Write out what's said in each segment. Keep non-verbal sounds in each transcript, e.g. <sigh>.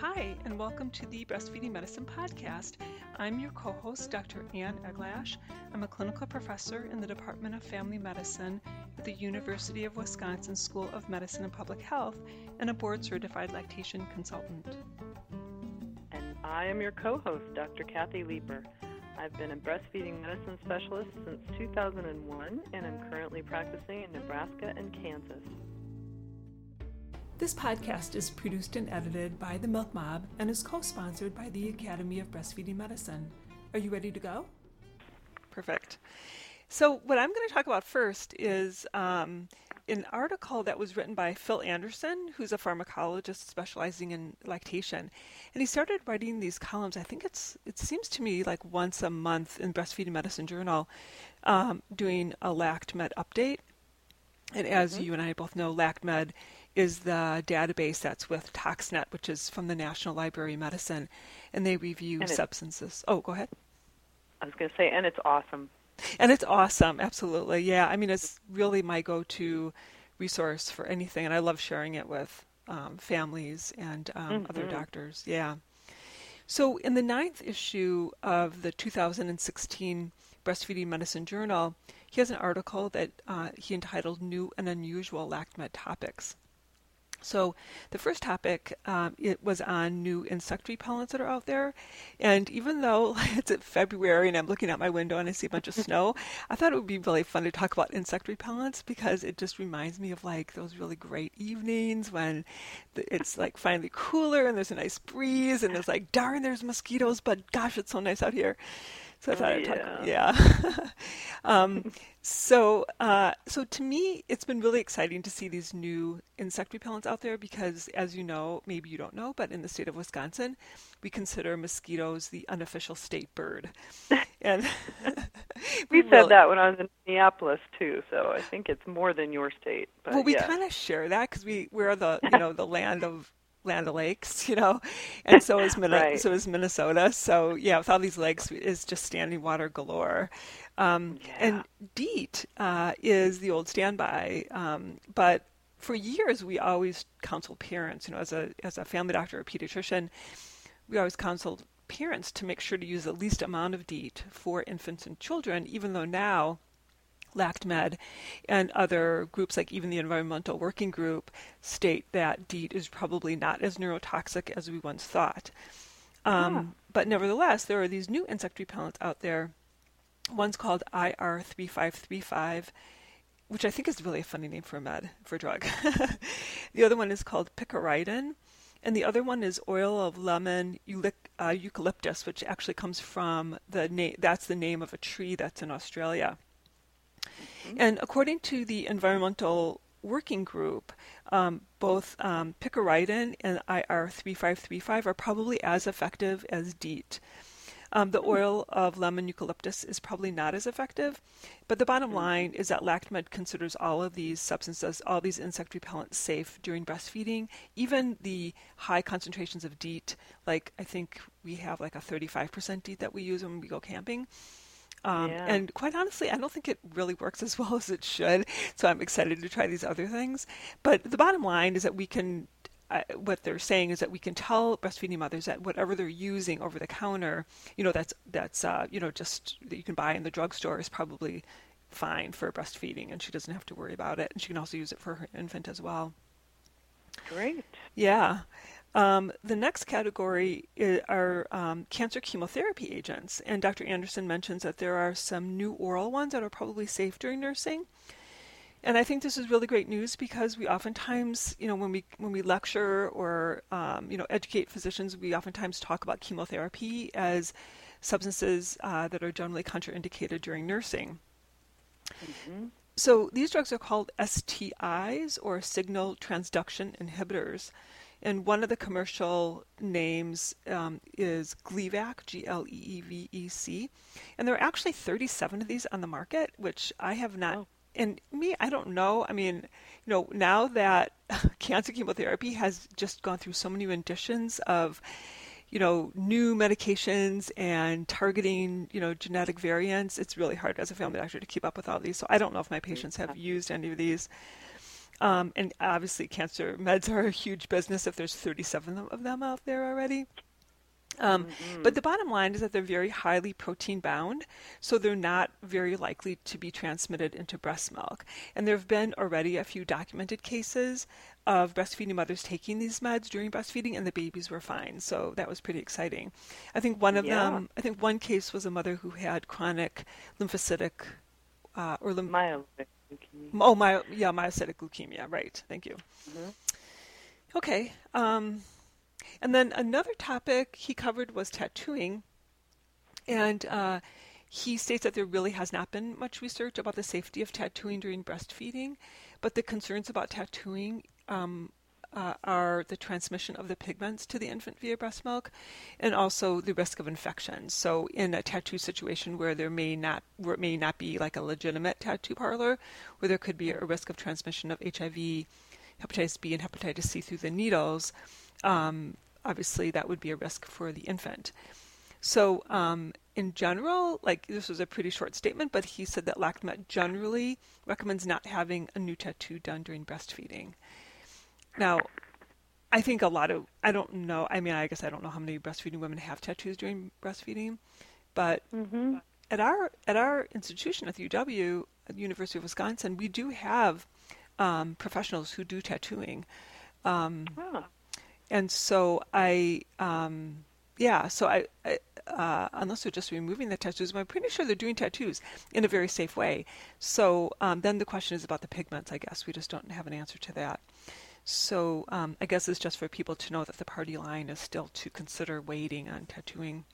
Hi, and welcome to the Breastfeeding Medicine Podcast. I'm your co host, Dr. Ann Eglash. I'm a clinical professor in the Department of Family Medicine at the University of Wisconsin School of Medicine and Public Health and a board certified lactation consultant. And I am your co host, Dr. Kathy Leeper. I've been a breastfeeding medicine specialist since 2001 and I'm currently practicing in Nebraska and Kansas. This podcast is produced and edited by the Milk Mob and is co sponsored by the Academy of Breastfeeding Medicine. Are you ready to go? Perfect. So, what I'm going to talk about first is um, an article that was written by Phil Anderson, who's a pharmacologist specializing in lactation. And he started writing these columns, I think it's it seems to me like once a month in Breastfeeding Medicine Journal, um, doing a LactMed update. And as mm-hmm. you and I both know, LactMed is the database that's with ToxNet, which is from the National Library of Medicine, and they review and substances. Oh, go ahead. I was going to say, and it's awesome. And it's awesome, absolutely. Yeah, I mean, it's really my go-to resource for anything, and I love sharing it with um, families and um, mm-hmm. other doctors. Yeah. So, in the ninth issue of the 2016 Breastfeeding Medicine Journal, he has an article that uh, he entitled New and Unusual LactMed Topics. So the first topic um, it was on new insect repellents that are out there, and even though <laughs> it's February and I'm looking out my window and I see a bunch of <laughs> snow, I thought it would be really fun to talk about insect repellents because it just reminds me of like those really great evenings when it's like finally cooler and there's a nice breeze and it's like darn there's mosquitoes, but gosh it's so nice out here. <laughs> So I thought I'd talk. Yeah. <laughs> um, <laughs> so, uh, so to me, it's been really exciting to see these new insect repellents out there because, as you know, maybe you don't know, but in the state of Wisconsin, we consider mosquitoes the unofficial state bird. And we, we said really, that when I was in Minneapolis too. So I think it's more than your state. But well, we yeah. kind of share that because we we're the you know the land of Land of Lakes, <laughs> you know, and so is <laughs> Min- right. so is Minnesota. So yeah, with all these lakes, is just standing water galore. Um, yeah. And DEET uh, is the old standby, um, but for years we always counsel parents. You know, as a as a family doctor or pediatrician, we always counsel parents to make sure to use the least amount of DEET for infants and children, even though now LactMed and other groups like even the Environmental Working Group state that DEET is probably not as neurotoxic as we once thought. Um, yeah. But nevertheless, there are these new insect repellents out there. One's called IR3535, which I think is really a funny name for a med, for a drug. <laughs> the other one is called picaridin. And the other one is oil of lemon uh, eucalyptus, which actually comes from the name, that's the name of a tree that's in Australia. Mm-hmm. And according to the Environmental Working Group, um, both um, picaridin and IR3535 are probably as effective as DEET. Um, the hmm. oil of lemon eucalyptus is probably not as effective, but the bottom hmm. line is that LactMed considers all of these substances, all these insect repellents, safe during breastfeeding. Even the high concentrations of DEET, like I think we have like a 35% DEET that we use when we go camping. Um, yeah. And quite honestly, I don't think it really works as <laughs> well as it should. So I'm excited to try these other things. But the bottom line is that we can uh, what they're saying is that we can tell breastfeeding mothers that whatever they're using over the counter, you know, that's that's uh, you know just that you can buy in the drugstore is probably fine for breastfeeding, and she doesn't have to worry about it, and she can also use it for her infant as well. Great. Yeah. Um, the next category are um, cancer chemotherapy agents, and Dr. Anderson mentions that there are some new oral ones that are probably safe during nursing. And I think this is really great news because we oftentimes, you know, when we when we lecture or um, you know educate physicians, we oftentimes talk about chemotherapy as substances uh, that are generally contraindicated during nursing. Mm-hmm. So these drugs are called STIs or signal transduction inhibitors. And one of the commercial names um, is Gleevec, G L E E V E C. And there are actually 37 of these on the market, which I have not. Oh. And me, I don't know. I mean, you know, now that <laughs> cancer chemotherapy has just gone through so many renditions of, you know, new medications and targeting, you know, genetic variants, it's really hard as a family doctor to keep up with all these. So I don't know if my patients have used any of these. Um, and obviously, cancer meds are a huge business if there's 37 of them out there already. Um, mm-hmm. But the bottom line is that they're very highly protein bound, so they're not very likely to be transmitted into breast milk. And there have been already a few documented cases of breastfeeding mothers taking these meds during breastfeeding, and the babies were fine. So that was pretty exciting. I think one of yeah. them, I think one case was a mother who had chronic lymphocytic uh, or lymph- leukemia. Oh, my, yeah, myocytic leukemia. Right. Thank you. Mm-hmm. Okay. Um, and then another topic he covered was tattooing. And uh, he states that there really has not been much research about the safety of tattooing during breastfeeding, but the concerns about tattooing um, uh, are the transmission of the pigments to the infant via breast milk, and also the risk of infection. So, in a tattoo situation where there may not where it may not be like a legitimate tattoo parlor, where there could be a risk of transmission of HIV, hepatitis B, and hepatitis C through the needles, um, obviously that would be a risk for the infant. So, um, in general, like this was a pretty short statement, but he said that LactMed generally recommends not having a new tattoo done during breastfeeding. Now, I think a lot of, I don't know, I mean, I guess I don't know how many breastfeeding women have tattoos during breastfeeding, but mm-hmm. at our at our institution at the UW, at the University of Wisconsin, we do have um, professionals who do tattooing. Um, oh and so I, um, yeah, so I, I uh, unless they're just removing the tattoos, I'm pretty sure they're doing tattoos in a very safe way. So um, then the question is about the pigments. I guess we just don't have an answer to that. So um, I guess it's just for people to know that the party line is still to consider waiting on tattooing.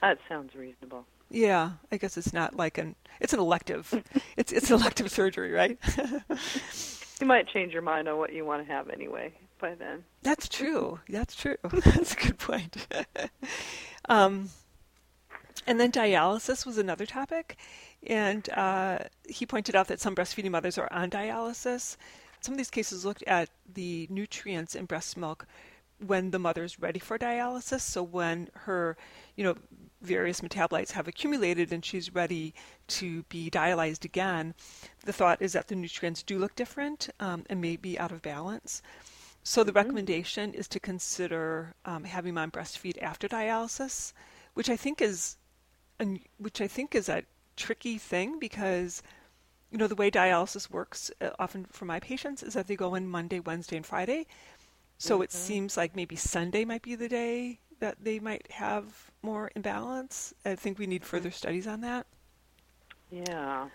That sounds reasonable. Yeah, I guess it's not like an it's an elective. <laughs> it's it's elective surgery, right? <laughs> you might change your mind on what you want to have anyway by then. That's true. That's true. <laughs> That's a good point. um, and then dialysis was another topic, and uh, he pointed out that some breastfeeding mothers are on dialysis. Some of these cases looked at the nutrients in breast milk when the mother is ready for dialysis. So when her, you know, various metabolites have accumulated and she's ready to be dialyzed again, the thought is that the nutrients do look different um, and may be out of balance. So the mm-hmm. recommendation is to consider um, having mom breastfeed after dialysis, which I think is, and which I think is a tricky thing because, you know, the way dialysis works uh, often for my patients is that they go in Monday, Wednesday, and Friday. So mm-hmm. it seems like maybe Sunday might be the day that they might have more imbalance. I think we need further studies on that. Yeah.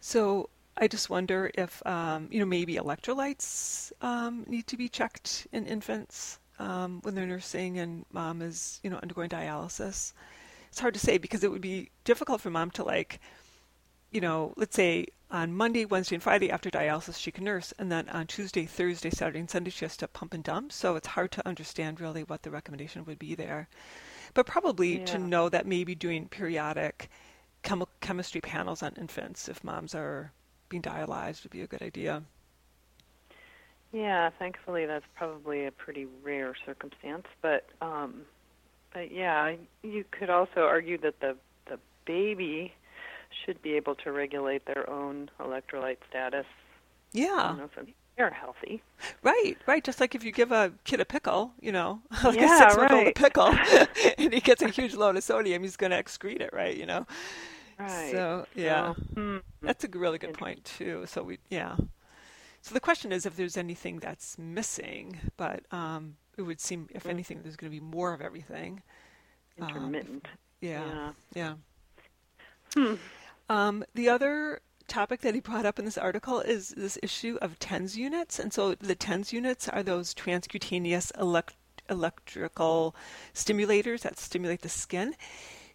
So I just wonder if, um, you know, maybe electrolytes um, need to be checked in infants um, when they're nursing and mom is, you know, undergoing dialysis. It's hard to say because it would be difficult for mom to like, you know, let's say on Monday, Wednesday, and Friday after dialysis she can nurse, and then on Tuesday, Thursday, Saturday, and Sunday she has to pump and dump. So it's hard to understand really what the recommendation would be there. But probably yeah. to know that maybe doing periodic chemi- chemistry panels on infants if moms are being dialyzed would be a good idea. Yeah, thankfully that's probably a pretty rare circumstance, but um, but yeah, you could also argue that the the baby should be able to regulate their own electrolyte status. Yeah. You know, so they're healthy. Right, right. Just like if you give a kid a pickle, you know, <laughs> like yeah, a six month old pickle, <laughs> and he gets a huge load of sodium, he's going to excrete it, right? You know. Right. So yeah, so, mm-hmm. that's a really good point too. So we yeah. So the question is if there's anything that's missing, but um, it would seem if mm-hmm. anything there's going to be more of everything. Um, Intermittent. Um, yeah. Yeah. yeah. Hmm. Um, the other topic that he brought up in this article is this issue of TENS units, and so the TENS units are those transcutaneous elect- electrical stimulators that stimulate the skin.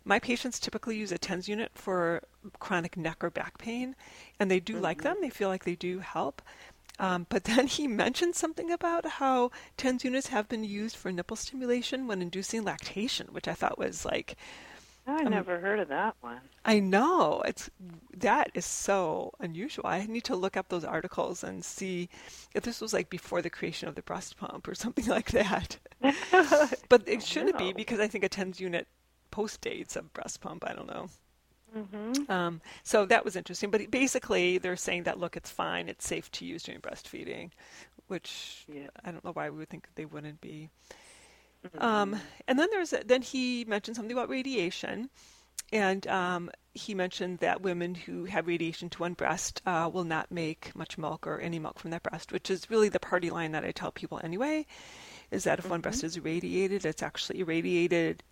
My patients typically use a TENS unit for chronic neck or back pain, and they do mm-hmm. like them. They feel like they do help. Um, but <laughs> then he mentioned something about how TENS units have been used for nipple stimulation when inducing lactation, which I thought was like. I um, never heard of that one. I know it's that is so unusual. I need to look up those articles and see if this was like before the creation of the breast pump or <laughs> something like that. <laughs> but it shouldn't be because I think a TENS unit post dates of breast pump. I don't know. Mm-hmm. Um, so that was interesting. But basically, they're saying that look, it's fine, it's safe to use during breastfeeding, which yeah. I don't know why we would think they wouldn't be. Mm-hmm. Um, and then there's then he mentioned something about radiation, and um, he mentioned that women who have radiation to one breast uh, will not make much milk or any milk from that breast, which is really the party line that I tell people anyway. Is that if mm-hmm. one breast mm-hmm. is irradiated, it's actually irradiated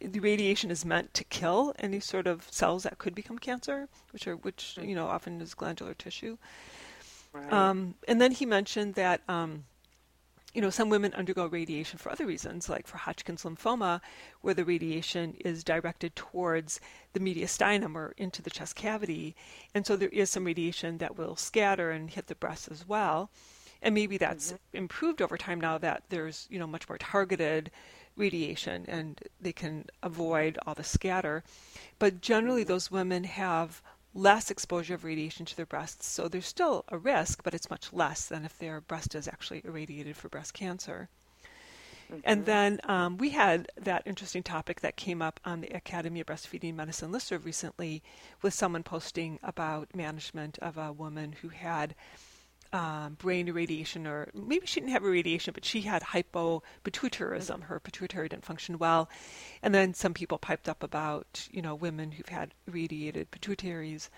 the radiation is meant to kill any sort of cells that could become cancer, which are which you know often is glandular tissue. Right. Um, and then he mentioned that um, you know some women undergo radiation for other reasons, like for Hodgkin's lymphoma, where the radiation is directed towards the mediastinum or into the chest cavity, and so there is some radiation that will scatter and hit the breast as well. And maybe that's mm-hmm. improved over time now that there's you know much more targeted radiation and they can avoid all the scatter. But generally, mm-hmm. those women have less exposure of radiation to their breasts, so there's still a risk, but it's much less than if their breast is actually irradiated for breast cancer. Mm-hmm. And then um, we had that interesting topic that came up on the Academy of Breastfeeding Medicine listserv recently with someone posting about management of a woman who had um, brain irradiation, or maybe she didn't have irradiation, but she had hypopituitarism. Her pituitary didn't function well. And then some people piped up about, you know, women who've had irradiated pituitaries.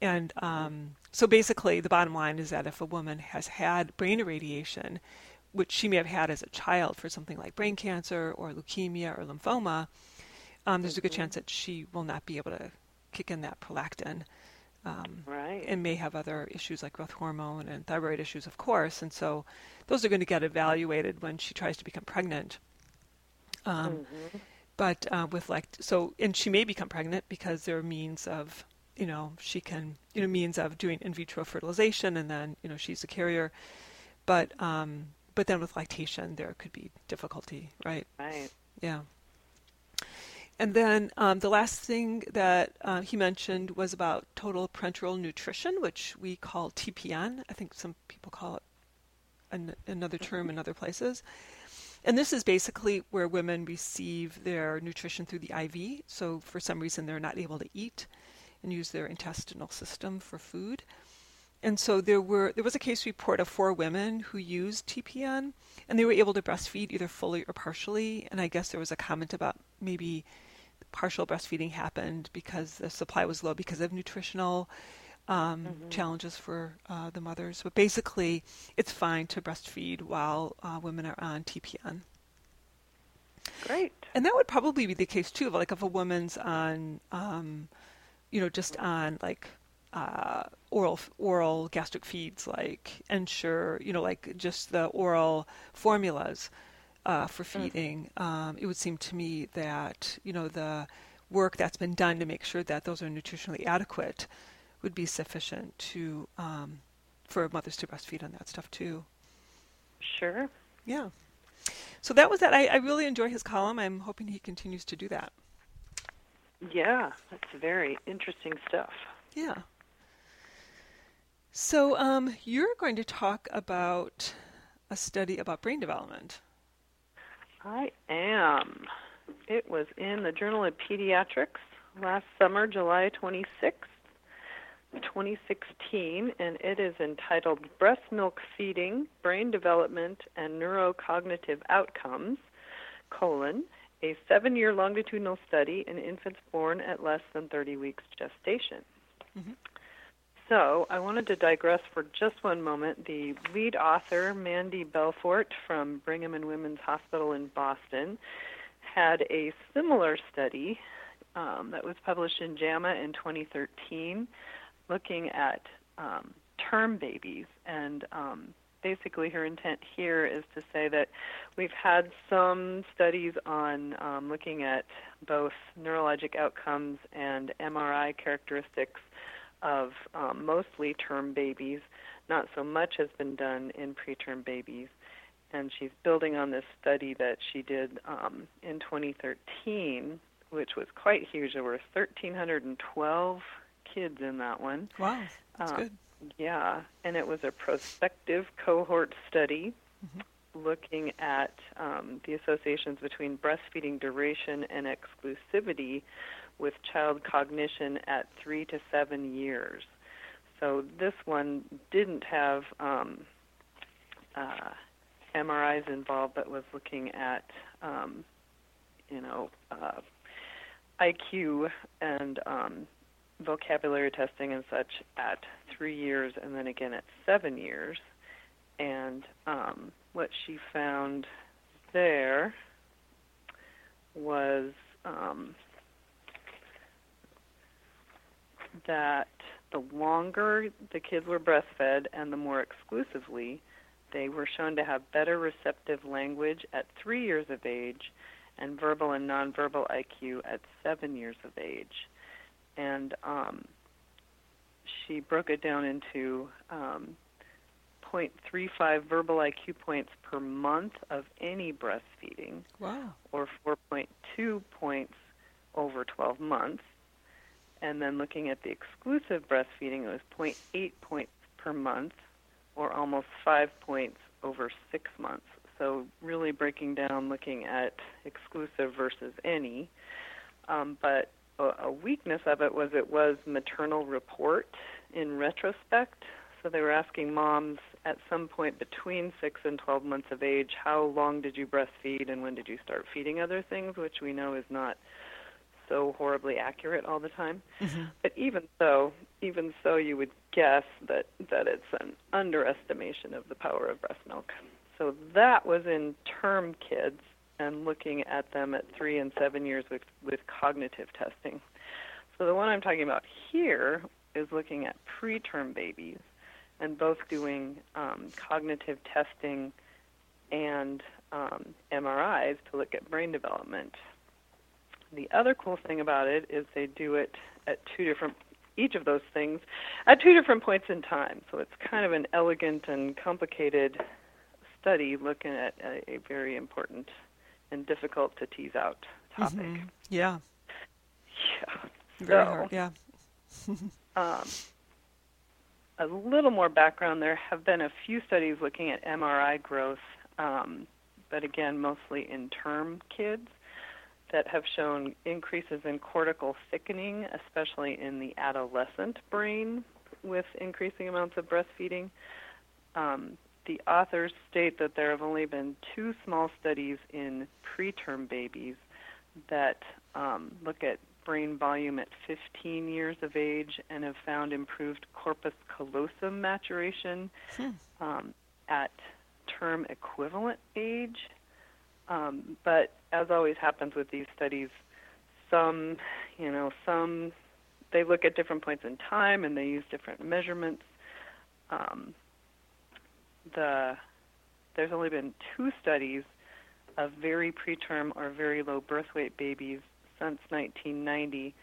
And um, so basically, the bottom line is that if a woman has had brain irradiation, which she may have had as a child for something like brain cancer or leukemia or lymphoma, um, there's a good chance that she will not be able to kick in that prolactin. Um, right. And may have other issues like growth hormone and thyroid issues, of course. And so those are going to get evaluated when she tries to become pregnant. Um, mm-hmm. But uh, with like, so, and she may become pregnant because there are means of, you know, she can, you know, means of doing in vitro fertilization and then, you know, she's a carrier. But, um, but then with lactation, there could be difficulty, right? Right. Yeah. And then um, the last thing that uh, he mentioned was about total parenteral nutrition, which we call TPN. I think some people call it an, another term in other places. And this is basically where women receive their nutrition through the IV. So for some reason, they're not able to eat and use their intestinal system for food. And so there were there was a case report of four women who used TPN, and they were able to breastfeed either fully or partially. And I guess there was a comment about maybe partial breastfeeding happened because the supply was low because of nutritional um, mm-hmm. challenges for uh, the mothers. But basically, it's fine to breastfeed while uh, women are on TPN. Great. And that would probably be the case too. Like if a woman's on, um, you know, just on like uh, oral oral gastric feeds like Ensure, you know, like just the oral formulas uh, for mm. feeding. Um, it would seem to me that you know the work that's been done to make sure that those are nutritionally adequate would be sufficient to um, for mothers to breastfeed on that stuff too. Sure. Yeah. So that was that. I, I really enjoy his column. I'm hoping he continues to do that. Yeah, that's very interesting stuff. Yeah. So um, you're going to talk about a study about brain development. I am. It was in the Journal of Pediatrics last summer, July 26th, 2016, and it is entitled Breast Milk Feeding, Brain Development, and Neurocognitive Outcomes, colon, a seven-year longitudinal study in infants born at less than 30 weeks gestation. Mm-hmm. So I wanted to digress for just one moment. The lead author, Mandy Belfort from Brigham and Women's Hospital in Boston, had a similar study um, that was published in JAMA in 2013, looking at um, term babies. And um, basically, her intent here is to say that we've had some studies on um, looking at both neurologic outcomes and MRI characteristics of um, mostly term babies. Not so much has been done in preterm babies. And she's building on this study that she did um, in 2013, which was quite huge. There were 1,312 kids in that one. Wow, that's uh, good. Yeah, and it was a prospective cohort study mm-hmm. looking at um, the associations between breastfeeding duration and exclusivity with child cognition at three to seven years. So this one didn't have um, uh, MRIs involved, but was looking at, um, you know, uh, IQ and um, vocabulary testing and such at three years, and then again at seven years. And um, what she found there was um, that the longer the kids were breastfed and the more exclusively, they were shown to have better receptive language at three years of age and verbal and nonverbal IQ at seven years of age. And um, she broke it down into um, 4.35 verbal IQ points per month of any breastfeeding. Wow. Or 4.2 points over 12 months. And then looking at the exclusive breastfeeding, it was 0.8 points per month, or almost 5 points over 6 months. So really breaking down, looking at exclusive versus any. Um, but a, a weakness of it was it was maternal report in retrospect. So they were asking moms at some point between 6 and 12 months of age, how long did you breastfeed and when did you start feeding other things, which we know is not so horribly accurate all the time. Mm-hmm. But even so, even so you would guess that that it's an underestimation of the power of breast milk. So that was in term kids and looking at them at 3 and 7 years with with cognitive testing. So the one I'm talking about here is looking at preterm babies and both doing um, cognitive testing and um, MRIs to look at brain development. The other cool thing about it is they do it at two different, each of those things, at two different points in time. So it's kind of an elegant and complicated study looking at a, a very important and difficult to tease out topic. Mm-hmm. Yeah. Yeah. Very so, hard. Yeah. <laughs> um, a little more background, there have been a few studies looking at MRI growth, um, but again, mostly in term kids, that have shown increases in cortical thickening, especially in the adolescent brain with increasing amounts of breastfeeding. Um, the authors state that there have only been two small studies in preterm babies that um, look at brain volume at 15 years of age and have found improved corpus callosum maturation hmm. um, at term equivalent age. Um, but as always happens with these studies, some, you know, some they look at different points in time and they use different measurements. Um, the there's only been two studies of very preterm or very low birth weight babies since 1990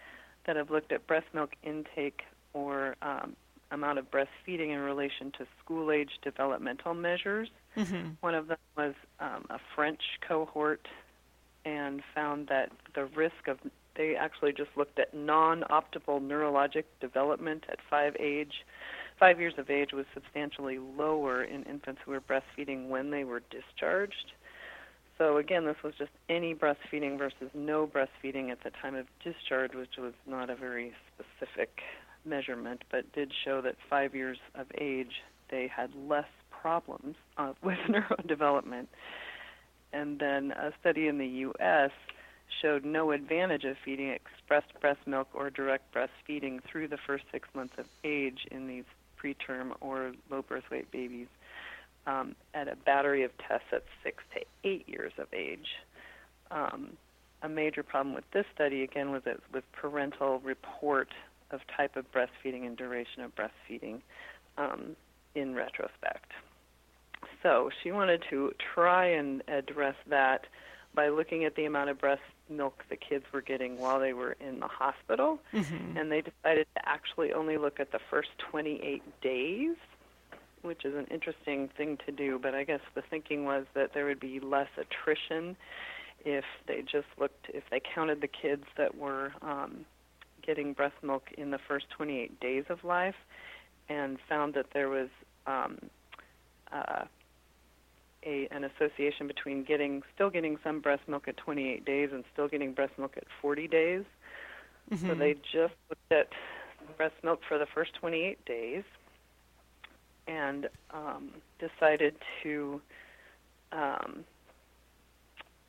that have looked at breast milk intake or um, amount of breastfeeding in relation to school age developmental measures. Mm-hmm. One of them was um, a French cohort and found that the risk of they actually just looked at non-optimal neurologic development at five age five years of age was substantially lower in infants who were breastfeeding when they were discharged so again, this was just any breastfeeding versus no breastfeeding at the time of discharge, which was not a very specific measurement, but did show that five years of age they had less problems uh, <laughs> with neurodevelopment. And then a study in the U.S. showed no advantage of feeding expressed breast milk or direct breastfeeding through the first six months of age in these preterm or low birth weight babies um, at a battery of tests at six to eight years of age. Um, a major problem with this study, again, was that with parental report of type of breastfeeding and duration of breastfeeding um, in retrospect. So she wanted to try and address that by looking at the amount of breast milk the kids were getting while they were in the hospital. Mm-hmm. And they decided to actually only look at the first 28 days which is an interesting thing to do. But I guess the thinking was that there would be less attrition if they just looked, if they counted the kids that were um, getting breast milk in the first 28 days of life, and found that there was um, uh, a, an association between getting still getting some breast milk at 28 days and still getting breast milk at 40 days Mm-hmm. So they just looked at breast milk for the first 28 days and um, decided to, um,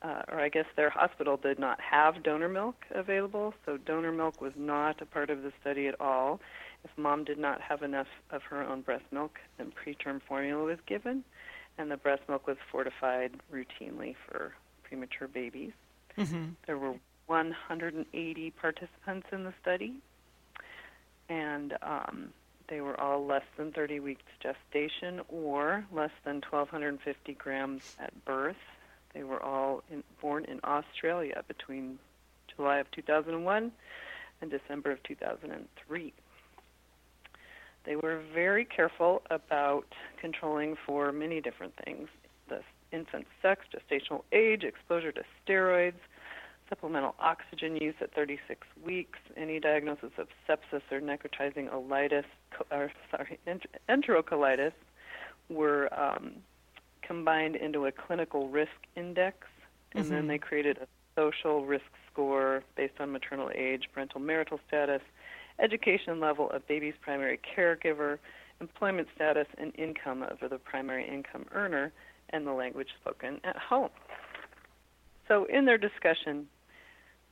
uh, or I guess their hospital did not have donor milk available, so donor milk was not a part of the study at all. If mom did not have enough of her own breast milk, then preterm formula was given, and the breast milk was fortified routinely for premature babies. Mm-hmm. There were 180 participants in the study, and um, they were all less than 30 weeks gestation or less than 1,250 grams at birth. They were all in, born in Australia between July of 2001 and December of 2003. They were very careful about controlling for many different things the infant sex, gestational age, exposure to steroids, supplemental oxygen use at 36 weeks, any diagnosis of sepsis or necrotizing colitis, or sorry, enterocolitis were um, combined into a clinical risk index, and mm-hmm. then they created a social risk score based on maternal age, parental marital status, education level of baby's primary caregiver, employment status, and income of the primary income earner, and the language spoken at home. So, in their discussion,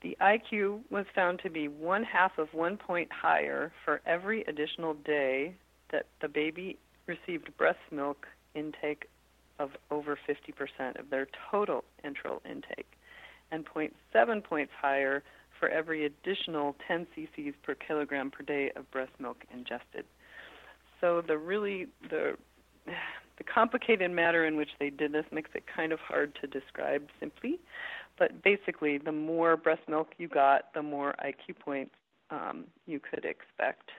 the IQ was found to be one half of one point higher for every additional day that the baby received breast milk intake of over 50% of their total enteral intake, and 0.7 points higher for every additional 10 cc's per kilogram per day of breast milk ingested. So the really the the complicated matter in which they did this makes it kind of hard to describe simply. But basically, the more breast milk you got, the more IQ points um, you could expect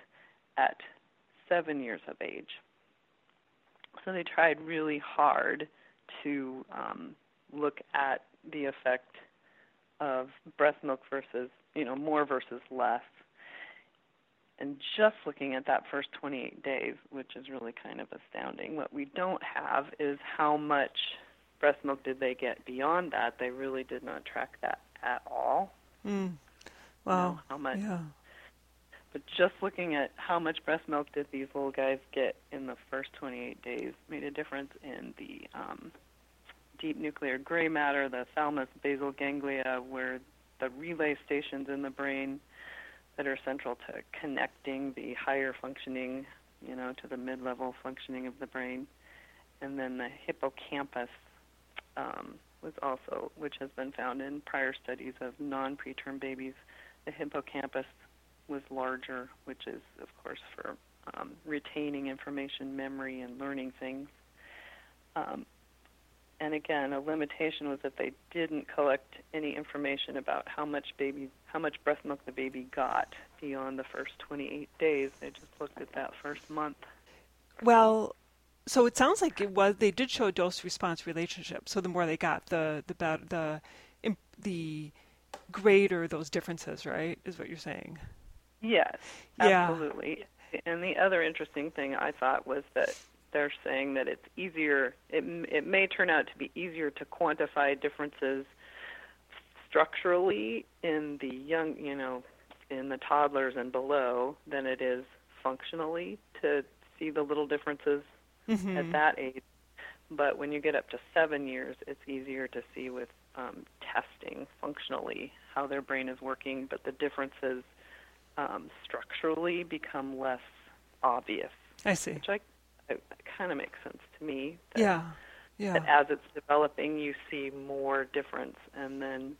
at seven years of age. So they tried really hard to um, look at the effect of breast milk versus, you know, more versus less. And just looking at that first 28 days, which is really kind of astounding, what we don't have is how much breast milk did they get beyond that? They really did not track that at all. Mm. Wow. You know, how much? Yeah. But just looking at how much breast milk did these little guys get in the first 28 days made a difference in the um, deep nuclear gray matter, the thalamus basal ganglia, where the relay stations in the brain that are central to connecting the higher functioning, you know, to the mid-level functioning of the brain, and then the hippocampus um, was also, which has been found in prior studies of non-preterm babies, the hippocampus was larger, which is, of course, for um, retaining information, memory, and learning things. Um, and again, a limitation was that they didn't collect any information about how much baby, how much breast milk the baby got beyond the first 28 days. They just looked at that first month. Well, so it sounds like it was they did show a dose response relationship. So the more they got, the the better the the greater those differences, right? Is what you're saying? Yes, absolutely. Yeah. And the other interesting thing I thought was that they're saying that it's easier. It it may turn out to be easier to quantify differences structurally in the young, you know, in the toddlers and below than it is functionally to see the little differences mm-hmm. at that age. But when you get up to seven years, it's easier to see with um, testing functionally how their brain is working, but the differences um, structurally become less obvious. I see. Which I, it kind of makes sense to me. That, yeah. Yeah. That as it's developing, you see more difference, and then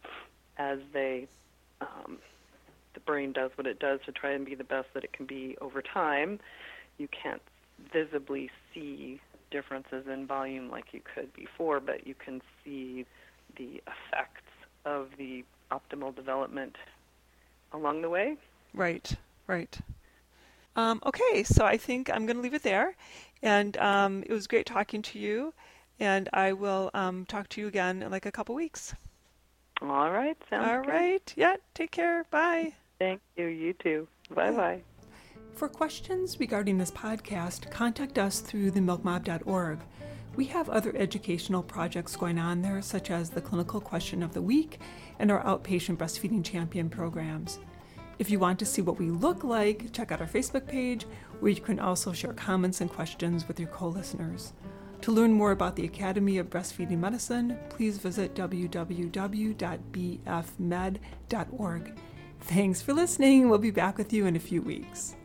as they, um, the brain does what it does to try and be the best that it can be over time, you can't visibly see differences in volume like you could before, but you can see the effects of the optimal development along the way. Right, right. Um, okay, so I think I'm going to leave it there. And um, it was great talking to you. And I will um, talk to you again in like a couple weeks. All right. Sounds All good. right. Yeah. Take care. Bye. Thank you. You too. Bye bye. For questions regarding this podcast, contact us through themilkmob.org. We have other educational projects going on there, such as the Clinical Question of the Week and our Outpatient Breastfeeding Champion programs. If you want to see what we look like, check out our Facebook page, where you can also share comments and questions with your co listeners. To learn more about the Academy of Breastfeeding Medicine, please visit www.bfmed.org. Thanks for listening. We'll be back with you in a few weeks.